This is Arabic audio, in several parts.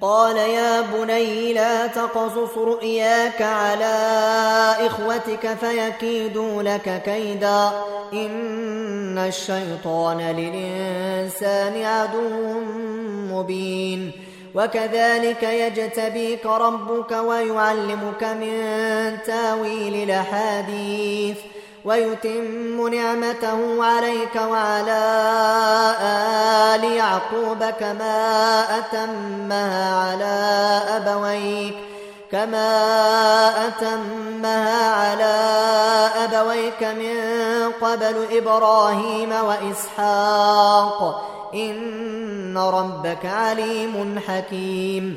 قال يا بني لا تقصص رؤياك على إخوتك فيكيدوا لك كيدا. إن الشيطان للإنسان عدو مبين. وكذلك يجتبيك ربك ويعلمك من تاويل الأحاديث. ويتم نعمته عليك وعلى آل يعقوب كما أتمها على أبويك كما أتمها على أبويك من قبل إبراهيم وإسحاق. إن ربك عليم حكيم.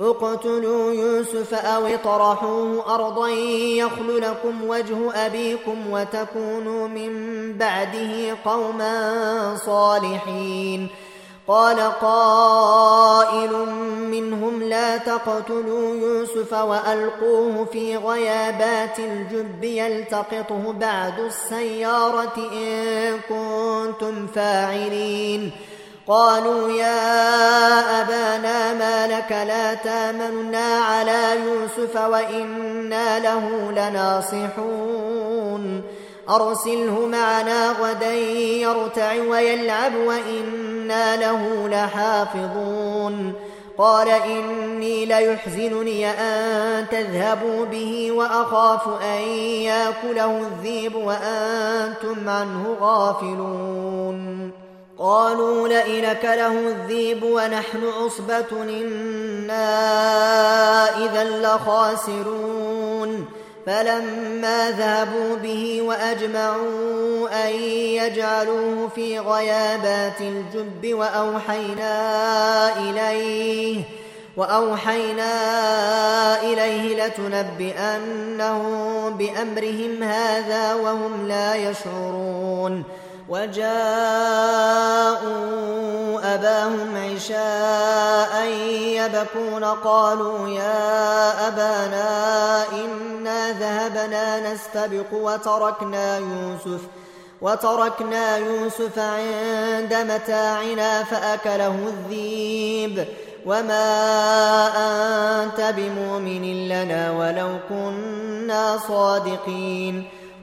اقتلوا يوسف أو اطرحوه أرضا يخل لكم وجه أبيكم وتكونوا من بعده قوما صالحين. قال قائل منهم لا تقتلوا يوسف وألقوه في غيابات الجب يلتقطه بعد السيارة إن كنتم فاعلين. قالوا يا أبانا ما لك لا تامنا على يوسف وإنا له لناصحون. أرسله معنا غدا يرتع ويلعب وإنا له لحافظون. قال إني ليحزنني أن تذهبوا به وأخاف أن يأكله الذيب وأنتم عنه غافلون. قالوا لئن كله الذيب ونحن عصبة إنا إذا لخاسرون. فلما ذهبوا به وأجمعوا أن يجعلوه في غيابات الجب وأوحينا إليه وأوحينا إليه لتنبئنهم بأمرهم هذا وهم لا يشعرون. وجاءوا أباهم عشاء يبكون قالوا يا أبانا إنا ذهبنا نستبق وتركنا يوسف وتركنا يوسف عند متاعنا فأكله الذيب وما أنت بمؤمن لنا ولو كنا صادقين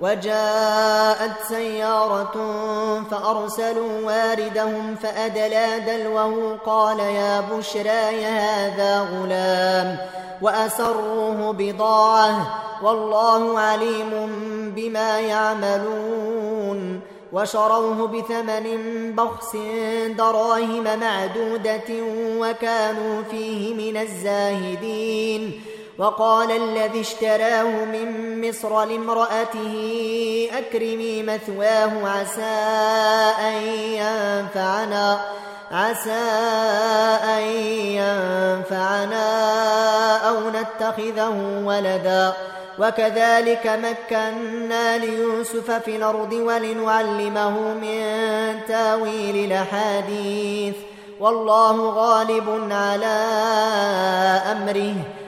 وجاءت سيارة فأرسلوا واردهم فأدلى دلوه قال يا بشرى هذا غلام وأسروه بضاعة والله عليم بما يعملون وشروه بثمن بخس دراهم معدودة وكانوا فيه من الزاهدين وقال الذي اشتراه من مصر لامرأته أكرمي مثواه عسى أن ينفعنا عسى أن ينفعنا أو نتخذه ولدا. وكذلك مكنا ليوسف في الأرض ولنعلمه من تأويل الأحاديث. والله غالب على أمره.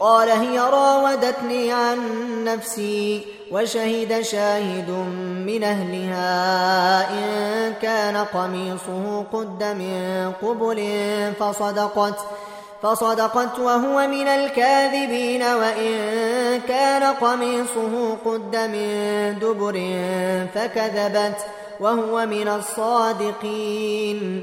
قال هي راودتني عن نفسي وشهد شاهد من أهلها إن كان قميصه قد من قبل فصدقت فصدقت وهو من الكاذبين وإن كان قميصه قد من دبر فكذبت وهو من الصادقين.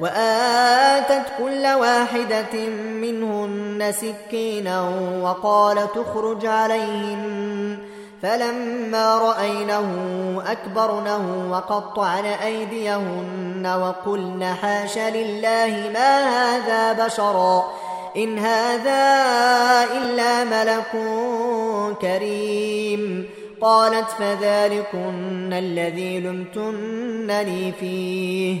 وآتت كل واحدة منهن سكينا وقال تخرج عليهن. فلما رأينه أكبرنه وقطعن أيديهن وقلن حاش لله ما هذا بشرا. إن هذا إلا ملك كريم. قالت فذلكن الذي لمتنني فيه.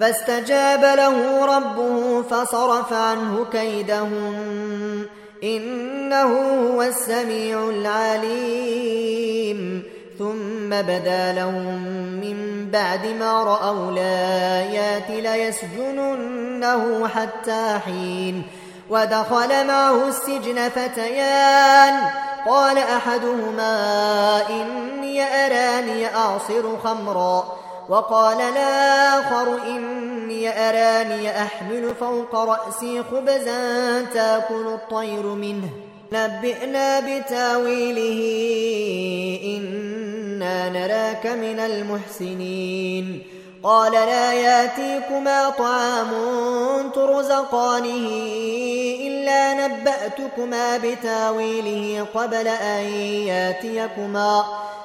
فاستجاب له ربه فصرف عنه كيدهم إنه هو السميع العليم. ثم بدا لهم من بعد ما رأوا الآيات ليسجننه حتى حين. ودخل معه السجن فتيان. قال أحدهما إني أراني أعصر خمرا. وقال الآخر إني أراني أحمل فوق رأسي خبزا تأكل الطير منه. نبئنا بتاويله إنا نراك من المحسنين. قال لا ياتيكما طعام ترزقانه إلا نبأتكما بتاويله قبل أن ياتيكما.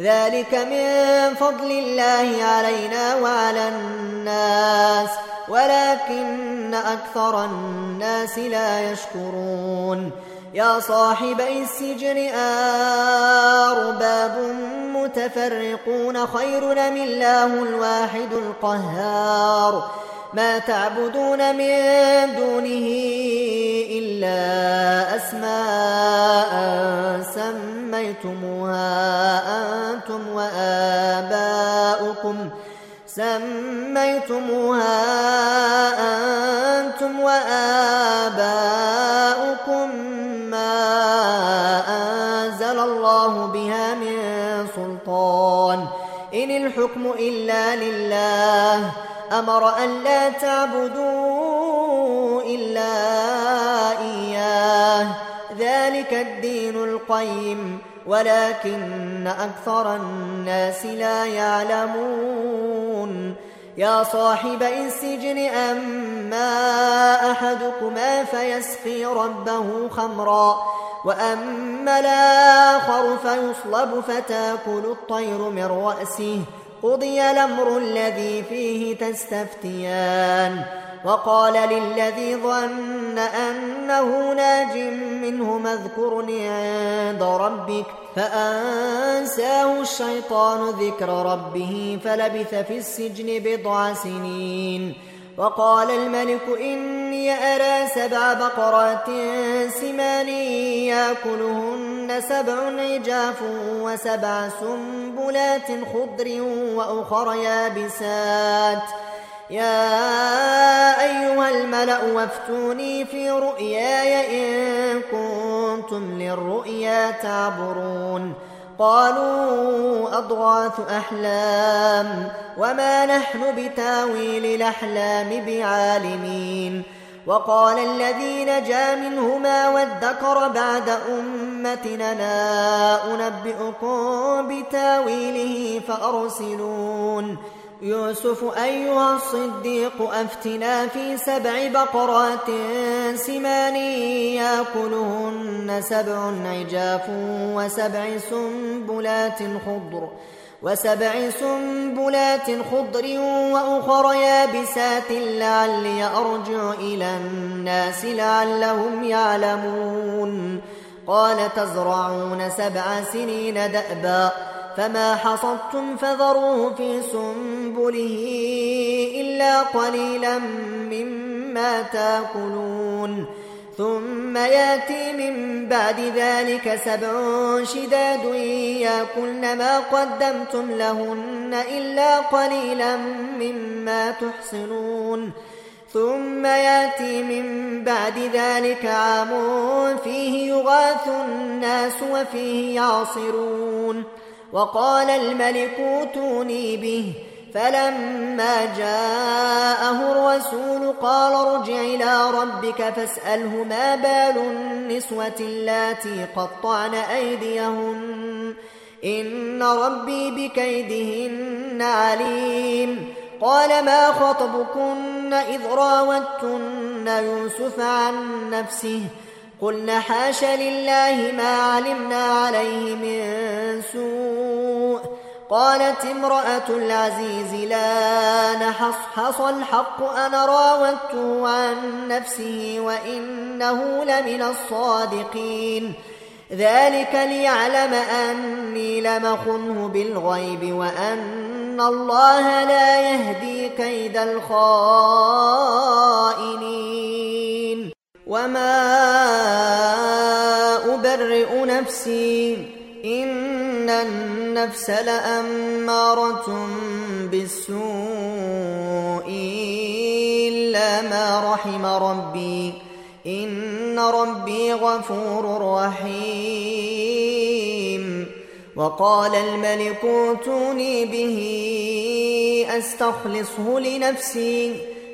ذلك من فضل الله علينا وعلى الناس ولكن أكثر الناس لا يشكرون. يا صاحبي السجن أرباب متفرقون خير من الله الواحد القهار. ما تعبدون من دونه إلا أسماء سميتموها أنتم وآباؤكم سميتموها أنتم وآباؤكم ما أنزل الله بها من سلطان إن الحكم إلا لله أمر أن لا تعبدوا إلا إياه ذلك الدين القيم ولكن أكثر الناس لا يعلمون. يا صاحب السجن أما أحدكما فيسقي ربه خمرا وأما الآخر فيصلب فتأكل الطير من رأسه. قضي الأمر الذي فيه تستفتيان. وقال للذي ظن أنه ناج منه اذكرني عند ربك فأنساه الشيطان ذكر ربه فلبث في السجن بضع سنين. وقال الملك إني أرى سبع بقرات سمان يأكلهن سبع عجاف وسبع سنبلات خضر وأخر يابسات. يا أيها الملأ وافتوني في رؤياي إن كنتم للرؤيا تعبرون. قالوا أضغاث أحلام وما نحن بتاويل الأحلام بعالمين. وقال الذي نجا منهما وادكر بعد أمتنا أنبئكم بتاويله فأرسلون. يوسف أيها الصديق أفتنا في سبع بقرات سمان يأكلهن سبع عجاف وسبع سنبلات خضر وسبع سنبلات خضر وأخر يابسات لعلي أرجع إلى الناس لعلهم يعلمون. قال تزرعون سبع سنين دأبا فما حصدتم فذروه في سنبله إلا قليلا مما تأكلون. ثم يأتي من بعد ذلك سبع شداد يأكلن ما قدمتم لهن إلا قليلا مما تحصنون. ثم يأتي من بعد ذلك عام فيه يغاث الناس وفيه يعصرون. وقال الملك أوتوني به. فلما جاءه الرسول قال ارجع إلى ربك فاسأله ما بال النسوة اللاتي قطعن أيديهن. إن ربي بكيدهن عليم. قال ما خطبكن إذ راوتن يوسف عن نفسه؟ قلنا حاش لله ما علمنا عليه من سوء. قالت امرأة العزيز لا نحصحص الحق أنا راودته عن نفسه وإنه لمن الصادقين. ذلك ليعلم أني لمخنه بالغيب وأن الله لا يهدي كيد الخائنين. وما أبرئ نفسي إن النفس لأمارة بالسوء إلا ما رحم ربي. إن ربي غفور رحيم. وقال الملك اوتوني به أستخلصه لنفسي.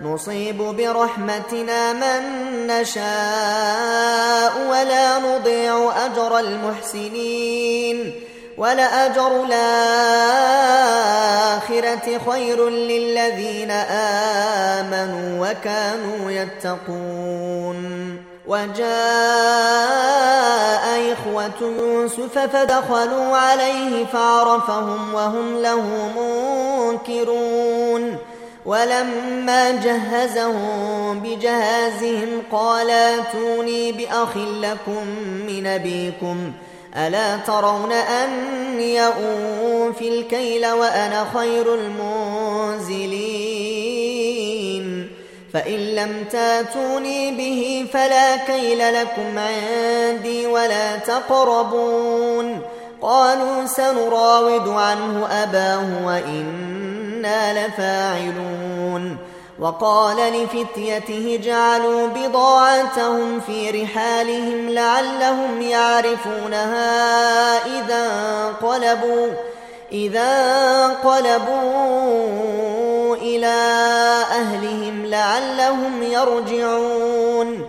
نصيب برحمتنا من نشاء ولا نضيع أجر المحسنين ولأجر الآخرة خير للذين آمنوا وكانوا يتقون وجاء إخوة يوسف فدخلوا عليه فعرفهم وهم له منكرون ولما جهزهم بجهازهم قال أتوني بأخ لكم من أبيكم. ألا ترون أني أوفي الكيل وأنا خير المنزلين؟ فإن لم تاتوني به فلا كيل لكم عندي ولا تقربون. قالوا سنراود عنه أباه وإنا لفاعلون وقال لفتيته جعلوا بضاعتهم في رحالهم لعلهم يعرفونها إذا انقلبوا إذا انقلبوا إلى أهلهم لعلهم يرجعون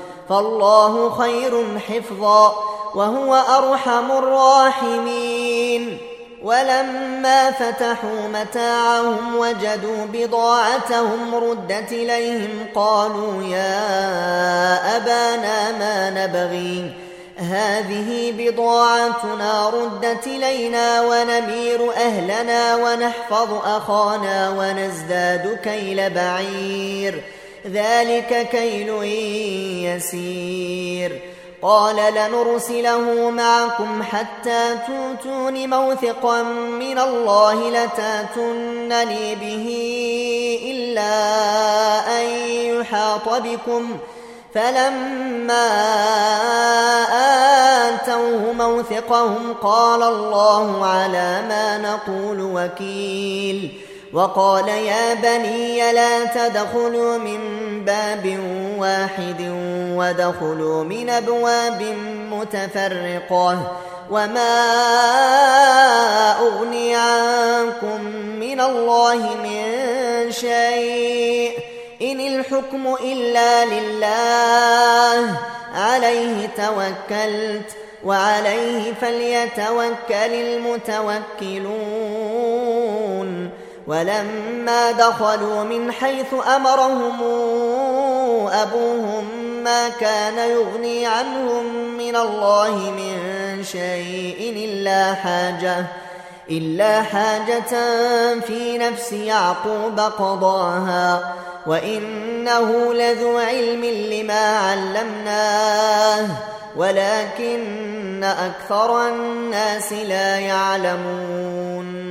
فالله خير حفظا وهو أرحم الراحمين. ولما فتحوا متاعهم وجدوا بضاعتهم ردت إليهم قالوا يا أبانا ما نبغي. هذه بضاعتنا ردت إلينا ونمير أهلنا ونحفظ أخانا ونزداد كيل بعير. ذلك كيل يسير. قال لنرسله معكم حتى توتون موثقا من الله لتاتونني به إلا أن يحاط بكم. فلما آتوه موثقهم قال الله على ما نقول وكيل. وقال يا بني لا تدخلوا من باب واحد ودخلوا من أبواب متفرقة وما أغني عنكم من الله من شيء إن الحكم إلا لله عليه توكلت وعليه فليتوكل المتوكلون ولما دخلوا من حيث أمرهم أبوهم ما كان يغني عنهم من الله من شيء إلا حاجة إلا حاجة في نفس يعقوب قضاها. وإنه لذو علم لما علمناه ولكن أكثر الناس لا يعلمون.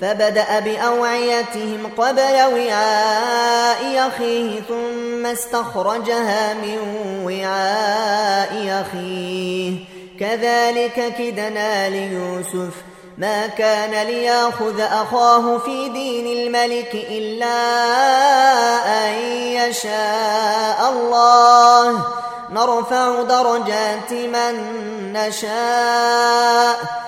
فبدأ بأوعيتهم قبل وعاء أخيه ثم استخرجها من وعاء أخيه. كذلك كدنا ليوسف. ما كان ليأخذ أخاه في دين الملك إلا أن يشاء الله. نرفع درجات من نشاء.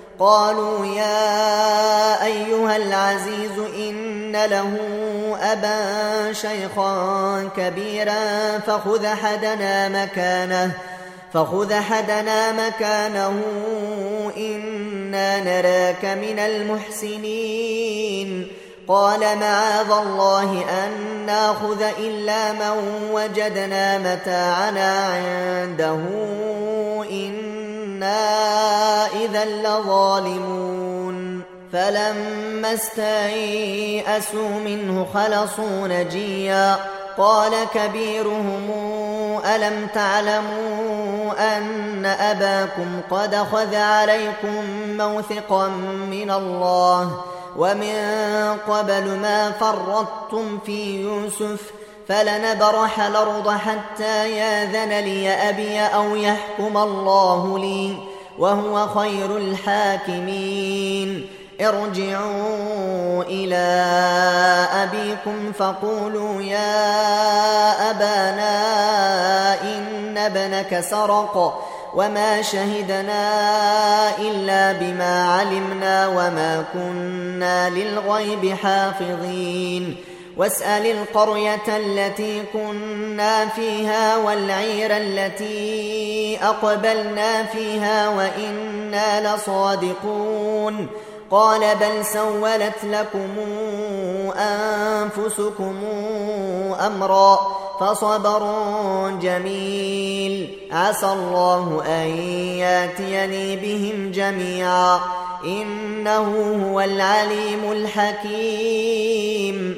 قالوا يا أيها العزيز إن له أبا شيخا كبيرا فخذ حدنا مكانه فخذ حدنا مكانه إنا نراك من المحسنين. قال معاذ الله أن ناخذ إلا من وجدنا متاعنا عنده إنا إذا لظالمون فلما استيئسوا منه خلصوا نجيا قال كبيرهم ألم تعلموا أن أباكم قد خذ عليكم موثقا من الله ومن قبل ما فرطتم في يوسف فلنبرح الأرض حتى ياذن لي أبي أو يحكم الله لي وهو خير الحاكمين. ارجعوا إلى أبيكم فقولوا يا أبانا إن ابنك سرق وما شهدنا إلا بما علمنا وما كنا للغيب حافظين. واسأل القرية التي كنا فيها والعير التي أقبلنا فيها وإنا لصادقون. قال بل سولت لكم أنفسكم أمرا فصبر جميل. عسى الله أن ياتيني بهم جميعا. إنه هو العليم الحكيم.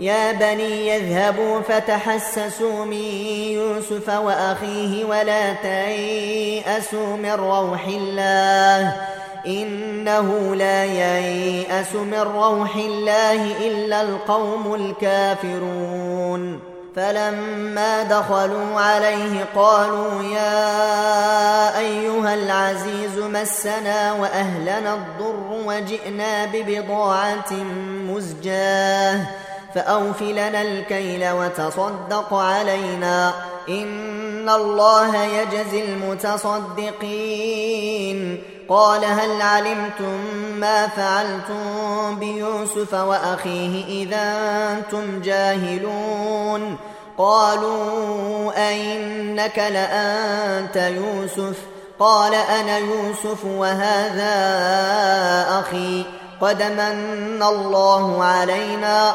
يا بني يذهبوا فتحسسوا من يوسف وأخيه ولا تيأسوا من روح الله إنه لا ييأس من روح الله إلا القوم الكافرون فلما دخلوا عليه قالوا يا أيها العزيز مسنا وأهلنا الضر وجئنا ببضاعة مزجاة فأوف لنا الكيل وتصدق علينا إن الله يجزي المتصدقين. قال هل علمتم ما فعلتم بيوسف وأخيه إذا أنتم جاهلون؟ قالوا أئنك لأنت يوسف؟ قال أنا يوسف وهذا أخي. قد من الله علينا.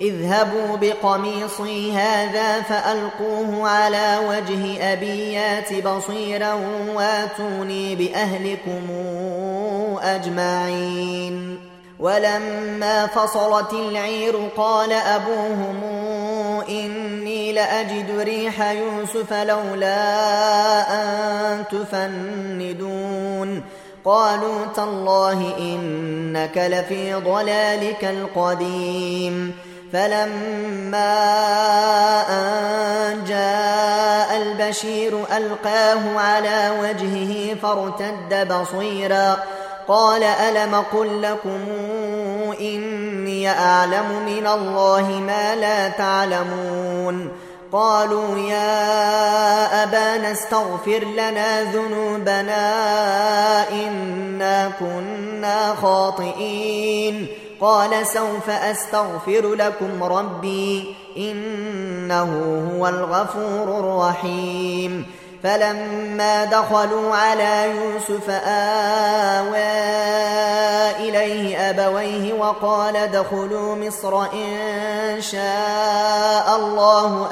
اذهبوا بقميصي هذا فألقوه على وجه أبي يات بصيرا واتوني بأهلكم أجمعين. ولما فصلت العير قال أبوهم إني لأجد ريح يوسف لولا أن تفندون. قالوا تالله إنك لفي ضلالك القديم. فلما أن جاء البشير ألقاه على وجهه فارتد بصيرا. قال ألم قل لكم إني أعلم من الله ما لا تعلمون. قالوا يا أبانا استغفر لنا ذنوبنا إنا كنا خاطئين. قال سوف أستغفر لكم ربي إنه هو الغفور الرحيم. فلما دخلوا على يوسف آوى إليه أبويه وقال ادخلوا مصر إن شاء الله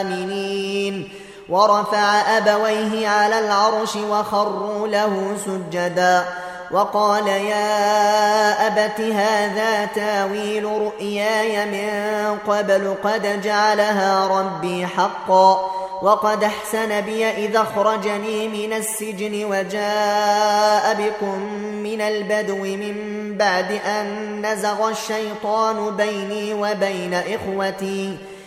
آمنين. ورفع أبويه على العرش وخروا له سجداً. وقال يا أبت هذا تاويل رؤياي من قبل قد جعلها ربي حقا وقد أحسن بي إذا أخرجني من السجن وجاء بكم من البدو من بعد أن نزغ الشيطان بيني وبين إخوتي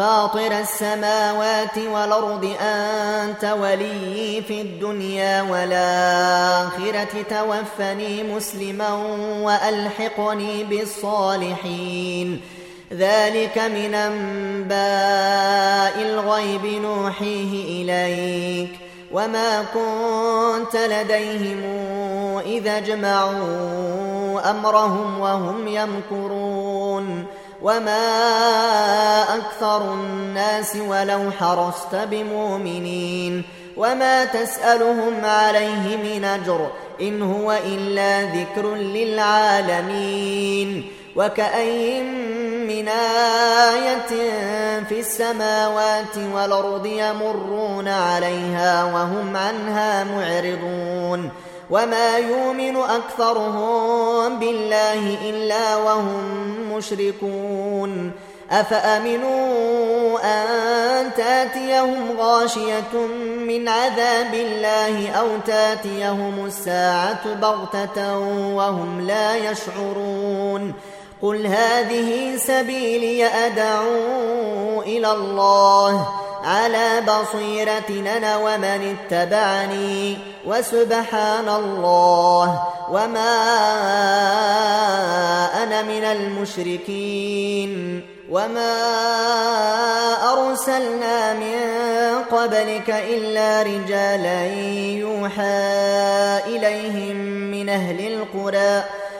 فاطر السماوات والأرض أنت ولي في الدنيا والآخرة توفني مسلما وألحقني بالصالحين. ذلك من أنباء الغيب نوحيه إليك. وما كنت لديهم إذا جمعوا أمرهم وهم يمكرون. وما أكثر الناس ولو حرصت بمؤمنين وما تسألهم عليه من أجر إن هو إلا ذكر للعالمين وكأين من آية في السماوات والأرض يمرون عليها وهم عنها معرضون وما يؤمن أكثرهم بالله إلا وهم مشركون أفأمنوا أن تاتيهم غاشية من عذاب الله أو تاتيهم الساعة بغتة وهم لا يشعرون قل هذه سبيلي أدعو إلى الله على بصيرة أنا ومن اتبعني وسبحان الله وما أنا من المشركين وما أرسلنا من قبلك إلا رجالا يوحى إليهم من أهل القرى.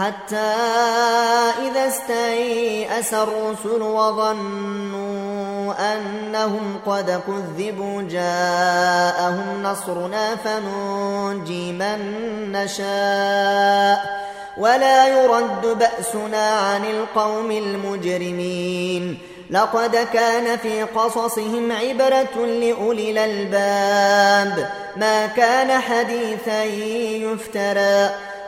حتى إذا استيأس الرسل وظنوا أنهم قد كذبوا جاءهم نصرنا فننجي من نشاء ولا يرد بأسنا عن القوم المجرمين لقد كان في قصصهم عبرة لأولي الألباب ما كان حديثا يفترى